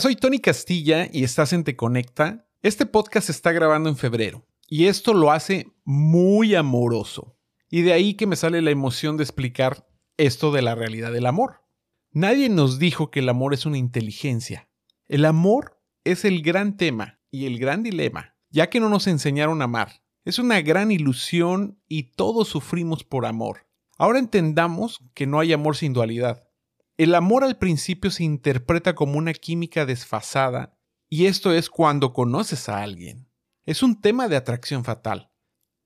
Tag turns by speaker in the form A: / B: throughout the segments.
A: Soy Tony Castilla y estás en Te Conecta. Este podcast se está grabando en febrero y esto lo hace muy amoroso. Y de ahí que me sale la emoción de explicar esto de la realidad del amor. Nadie nos dijo que el amor es una inteligencia. El amor es el gran tema y el gran dilema, ya que no nos enseñaron a amar. Es una gran ilusión y todos sufrimos por amor. Ahora entendamos que no hay amor sin dualidad. El amor al principio se interpreta como una química desfasada y esto es cuando conoces a alguien. Es un tema de atracción fatal.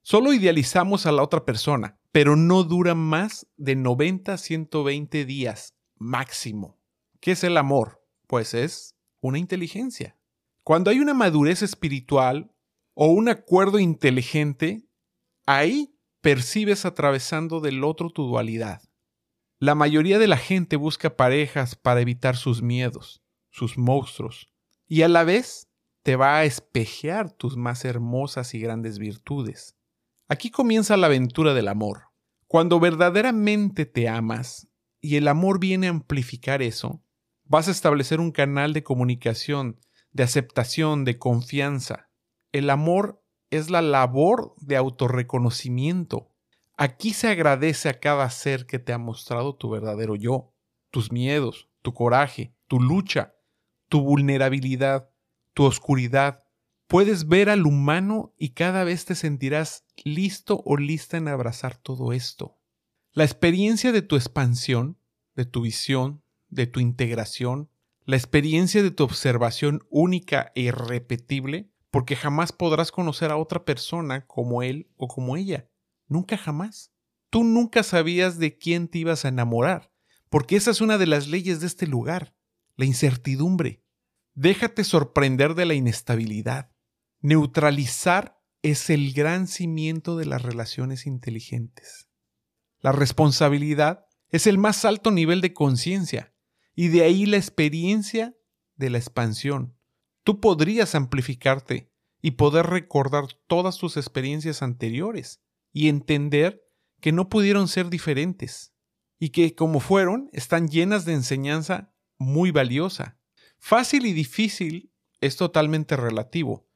A: Solo idealizamos a la otra persona, pero no dura más de 90 a 120 días máximo. ¿Qué es el amor? Pues es una inteligencia. Cuando hay una madurez espiritual o un acuerdo inteligente, ahí percibes atravesando del otro tu dualidad. La mayoría de la gente busca parejas para evitar sus miedos, sus monstruos, y a la vez te va a espejear tus más hermosas y grandes virtudes. Aquí comienza la aventura del amor. Cuando verdaderamente te amas y el amor viene a amplificar eso, vas a establecer un canal de comunicación, de aceptación, de confianza. El amor es la labor de autorreconocimiento, Aquí se agradece a cada ser que te ha mostrado tu verdadero yo, tus miedos, tu coraje, tu lucha, tu vulnerabilidad, tu oscuridad. Puedes ver al humano y cada vez te sentirás listo o lista en abrazar todo esto. La experiencia de tu expansión, de tu visión, de tu integración, la experiencia de tu observación única e irrepetible, porque jamás podrás conocer a otra persona como él o como ella. Nunca jamás. Tú nunca sabías de quién te ibas a enamorar, porque esa es una de las leyes de este lugar, la incertidumbre. Déjate sorprender de la inestabilidad. Neutralizar es el gran cimiento de las relaciones inteligentes. La responsabilidad es el más alto nivel de conciencia y de ahí la experiencia de la expansión. Tú podrías amplificarte y poder recordar todas tus experiencias anteriores y entender que no pudieron ser diferentes y que como fueron están llenas de enseñanza muy valiosa. Fácil y difícil es totalmente relativo,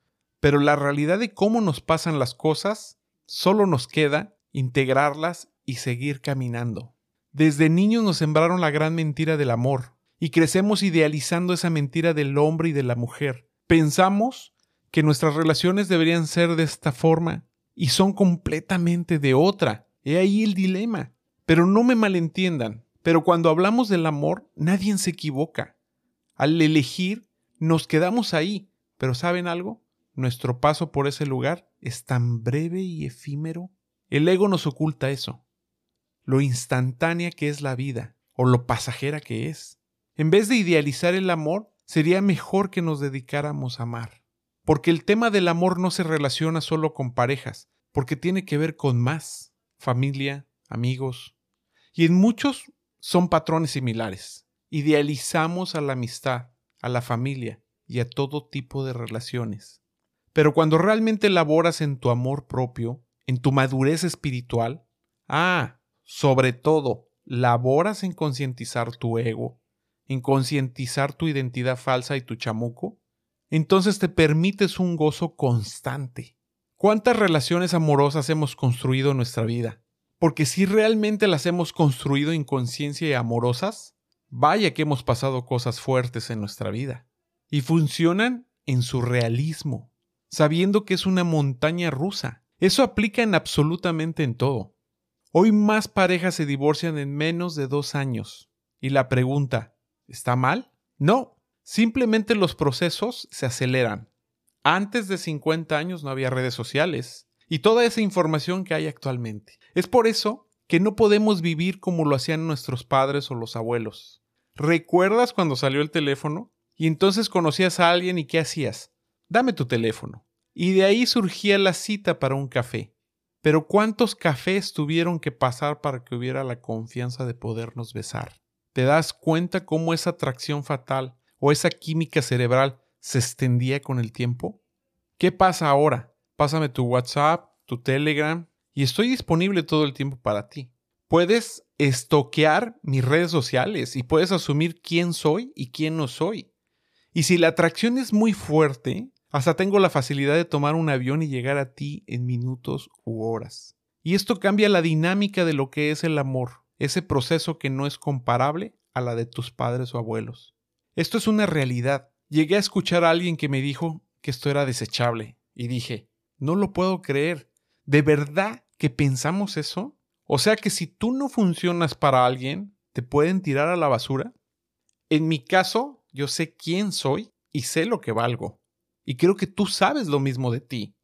A: pero la realidad de cómo nos pasan las cosas solo nos queda integrarlas y seguir caminando. Desde niños nos sembraron la gran mentira del amor y crecemos idealizando esa mentira del hombre y de la mujer. Pensamos que nuestras relaciones deberían ser de esta forma y son completamente de otra. He ahí el dilema. Pero no me malentiendan, pero cuando hablamos del amor, nadie se equivoca. Al elegir, nos quedamos ahí, pero ¿saben algo? Nuestro paso por ese lugar es tan breve y efímero. El ego nos oculta eso, lo instantánea que es la vida, o lo pasajera que es. En vez de idealizar el amor, sería mejor que nos dedicáramos a amar. Porque el tema del amor no se relaciona solo con parejas, porque tiene que ver con más, familia, amigos. Y en muchos son patrones similares. Idealizamos a la amistad, a la familia y a todo tipo de relaciones. Pero cuando realmente laboras en tu amor propio, en tu madurez espiritual, ah, sobre todo, laboras en concientizar tu ego, en concientizar tu identidad falsa y tu chamuco, entonces te permites un gozo constante. ¿Cuántas relaciones amorosas hemos construido en nuestra vida? Porque si realmente las hemos construido en conciencia y amorosas, vaya que hemos pasado cosas fuertes en nuestra vida. Y funcionan en su realismo, sabiendo que es una montaña rusa. Eso aplica en absolutamente en todo. Hoy más parejas se divorcian en menos de dos años. Y la pregunta, ¿está mal? No, Simplemente los procesos se aceleran. Antes de 50 años no había redes sociales y toda esa información que hay actualmente. Es por eso que no podemos vivir como lo hacían nuestros padres o los abuelos. ¿Recuerdas cuando salió el teléfono? Y entonces conocías a alguien y ¿qué hacías? Dame tu teléfono. Y de ahí surgía la cita para un café. Pero ¿cuántos cafés tuvieron que pasar para que hubiera la confianza de podernos besar? ¿Te das cuenta cómo esa atracción fatal o esa química cerebral se extendía con el tiempo? ¿Qué pasa ahora? Pásame tu WhatsApp, tu Telegram y estoy disponible todo el tiempo para ti. Puedes estoquear mis redes sociales y puedes asumir quién soy y quién no soy. Y si la atracción es muy fuerte, hasta tengo la facilidad de tomar un avión y llegar a ti en minutos u horas. Y esto cambia la dinámica de lo que es el amor, ese proceso que no es comparable a la de tus padres o abuelos. Esto es una realidad. Llegué a escuchar a alguien que me dijo que esto era desechable y dije, no lo puedo creer. ¿De verdad que pensamos eso? O sea que si tú no funcionas para alguien, ¿te pueden tirar a la basura? En mi caso, yo sé quién soy y sé lo que valgo. Y creo que tú sabes lo mismo de ti.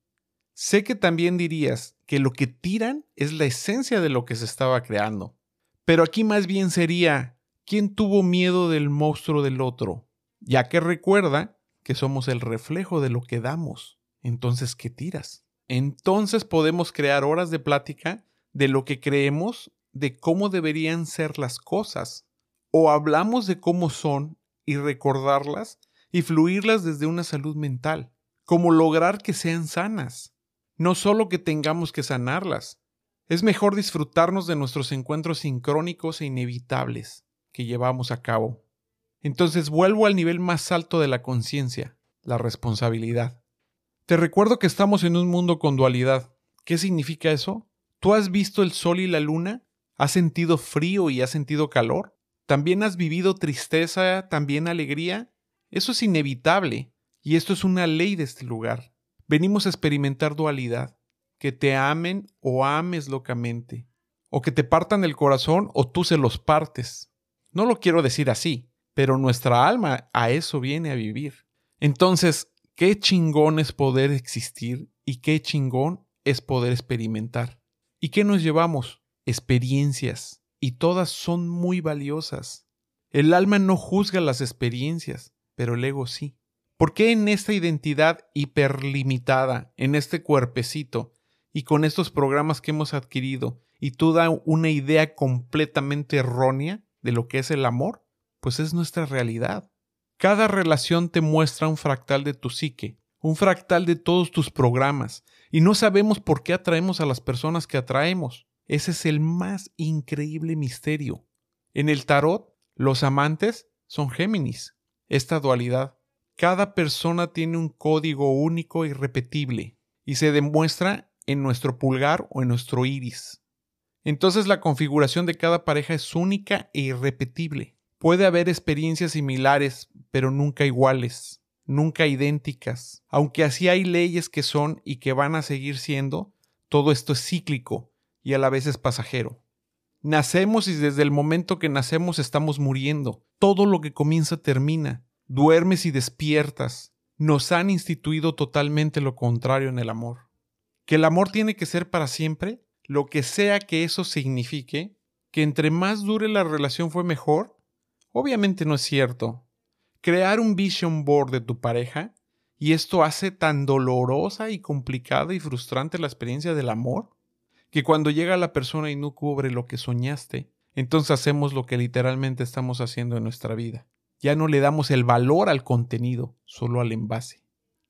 A: Sé que también dirías que lo que tiran es la esencia de lo que se estaba creando. Pero aquí más bien sería, ¿quién tuvo miedo del monstruo del otro? Ya que recuerda que somos el reflejo de lo que damos. Entonces, ¿qué tiras? Entonces podemos crear horas de plática de lo que creemos de cómo deberían ser las cosas. O hablamos de cómo son y recordarlas y fluirlas desde una salud mental. Cómo lograr que sean sanas. No solo que tengamos que sanarlas. Es mejor disfrutarnos de nuestros encuentros sincrónicos e inevitables que llevamos a cabo. Entonces vuelvo al nivel más alto de la conciencia, la responsabilidad. Te recuerdo que estamos en un mundo con dualidad. ¿Qué significa eso? ¿Tú has visto el sol y la luna? ¿Has sentido frío y has sentido calor? ¿También has vivido tristeza, también alegría? Eso es inevitable, y esto es una ley de este lugar. Venimos a experimentar dualidad, que te amen o ames locamente, o que te partan el corazón o tú se los partes. No lo quiero decir así, pero nuestra alma a eso viene a vivir. Entonces, qué chingón es poder existir y qué chingón es poder experimentar. ¿Y qué nos llevamos? Experiencias. Y todas son muy valiosas. El alma no juzga las experiencias, pero el ego sí. ¿Por qué en esta identidad hiperlimitada, en este cuerpecito, y con estos programas que hemos adquirido, y tú da una idea completamente errónea de lo que es el amor? Pues es nuestra realidad. Cada relación te muestra un fractal de tu psique, un fractal de todos tus programas, y no sabemos por qué atraemos a las personas que atraemos. Ese es el más increíble misterio. En el tarot, los amantes son Géminis, esta dualidad. Cada persona tiene un código único y repetible, y se demuestra en nuestro pulgar o en nuestro iris. Entonces la configuración de cada pareja es única e irrepetible. Puede haber experiencias similares, pero nunca iguales, nunca idénticas. Aunque así hay leyes que son y que van a seguir siendo, todo esto es cíclico y a la vez es pasajero. Nacemos y desde el momento que nacemos estamos muriendo. Todo lo que comienza termina. Duermes y despiertas. Nos han instituido totalmente lo contrario en el amor. Que el amor tiene que ser para siempre, lo que sea que eso signifique, que entre más dure la relación fue mejor, obviamente no es cierto. Crear un vision board de tu pareja, y esto hace tan dolorosa y complicada y frustrante la experiencia del amor, que cuando llega la persona y no cubre lo que soñaste, entonces hacemos lo que literalmente estamos haciendo en nuestra vida. Ya no le damos el valor al contenido, solo al envase.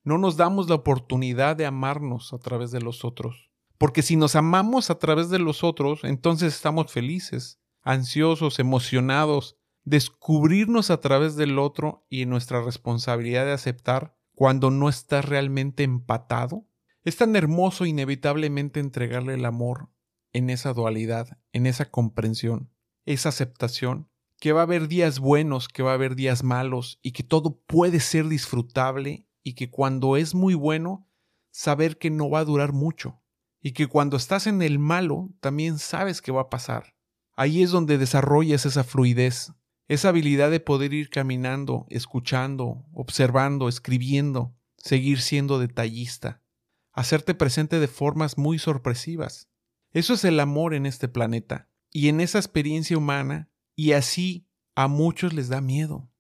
A: No nos damos la oportunidad de amarnos a través de los otros. Porque si nos amamos a través de los otros, entonces estamos felices, ansiosos, emocionados, descubrirnos a través del otro y nuestra responsabilidad de aceptar cuando no estás realmente empatado. Es tan hermoso inevitablemente entregarle el amor en esa dualidad, en esa comprensión, esa aceptación, que va a haber días buenos, que va a haber días malos y que todo puede ser disfrutable y que cuando es muy bueno, saber que no va a durar mucho y que cuando estás en el malo también sabes que va a pasar. Ahí es donde desarrollas esa fluidez, esa habilidad de poder ir caminando, escuchando, observando, escribiendo, seguir siendo detallista, hacerte presente de formas muy sorpresivas. Eso es el amor en este planeta y en esa experiencia humana, y así a muchos les da miedo.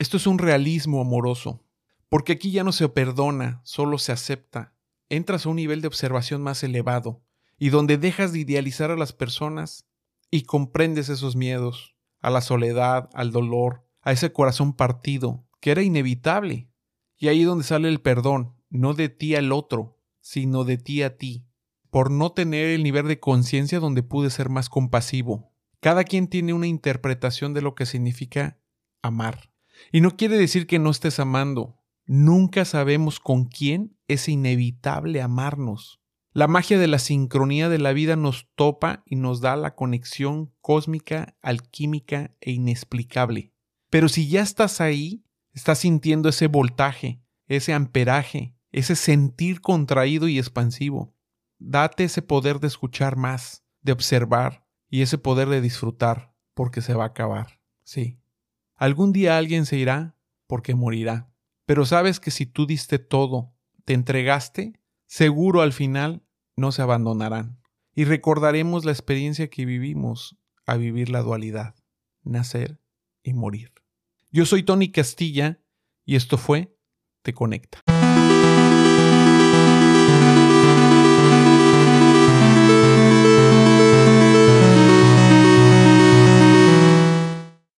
A: Esto es un realismo amoroso, porque aquí ya no se perdona, solo se acepta. Entras a un nivel de observación más elevado, y donde dejas de idealizar a las personas y comprendes esos miedos, a la soledad, al dolor, a ese corazón partido, que era inevitable. Y ahí donde sale el perdón, no de ti al otro, sino de ti a ti, por no tener el nivel de conciencia donde pude ser más compasivo. Cada quien tiene una interpretación de lo que significa amar. Y no quiere decir que no estés amando. Nunca sabemos con quién es inevitable amarnos. La magia de la sincronía de la vida nos topa y nos da la conexión cósmica, alquímica e inexplicable. Pero si ya estás ahí, estás sintiendo ese voltaje, ese amperaje, ese sentir contraído y expansivo. Date ese poder de escuchar más, de observar y ese poder de disfrutar, porque se va a acabar. Sí. Algún día alguien se irá porque morirá. Pero sabes que si tú diste todo, te entregaste, seguro al final no se abandonarán. Y recordaremos la experiencia que vivimos a vivir la dualidad, nacer y morir. Yo soy Tony Castilla y esto fue Te Conecta.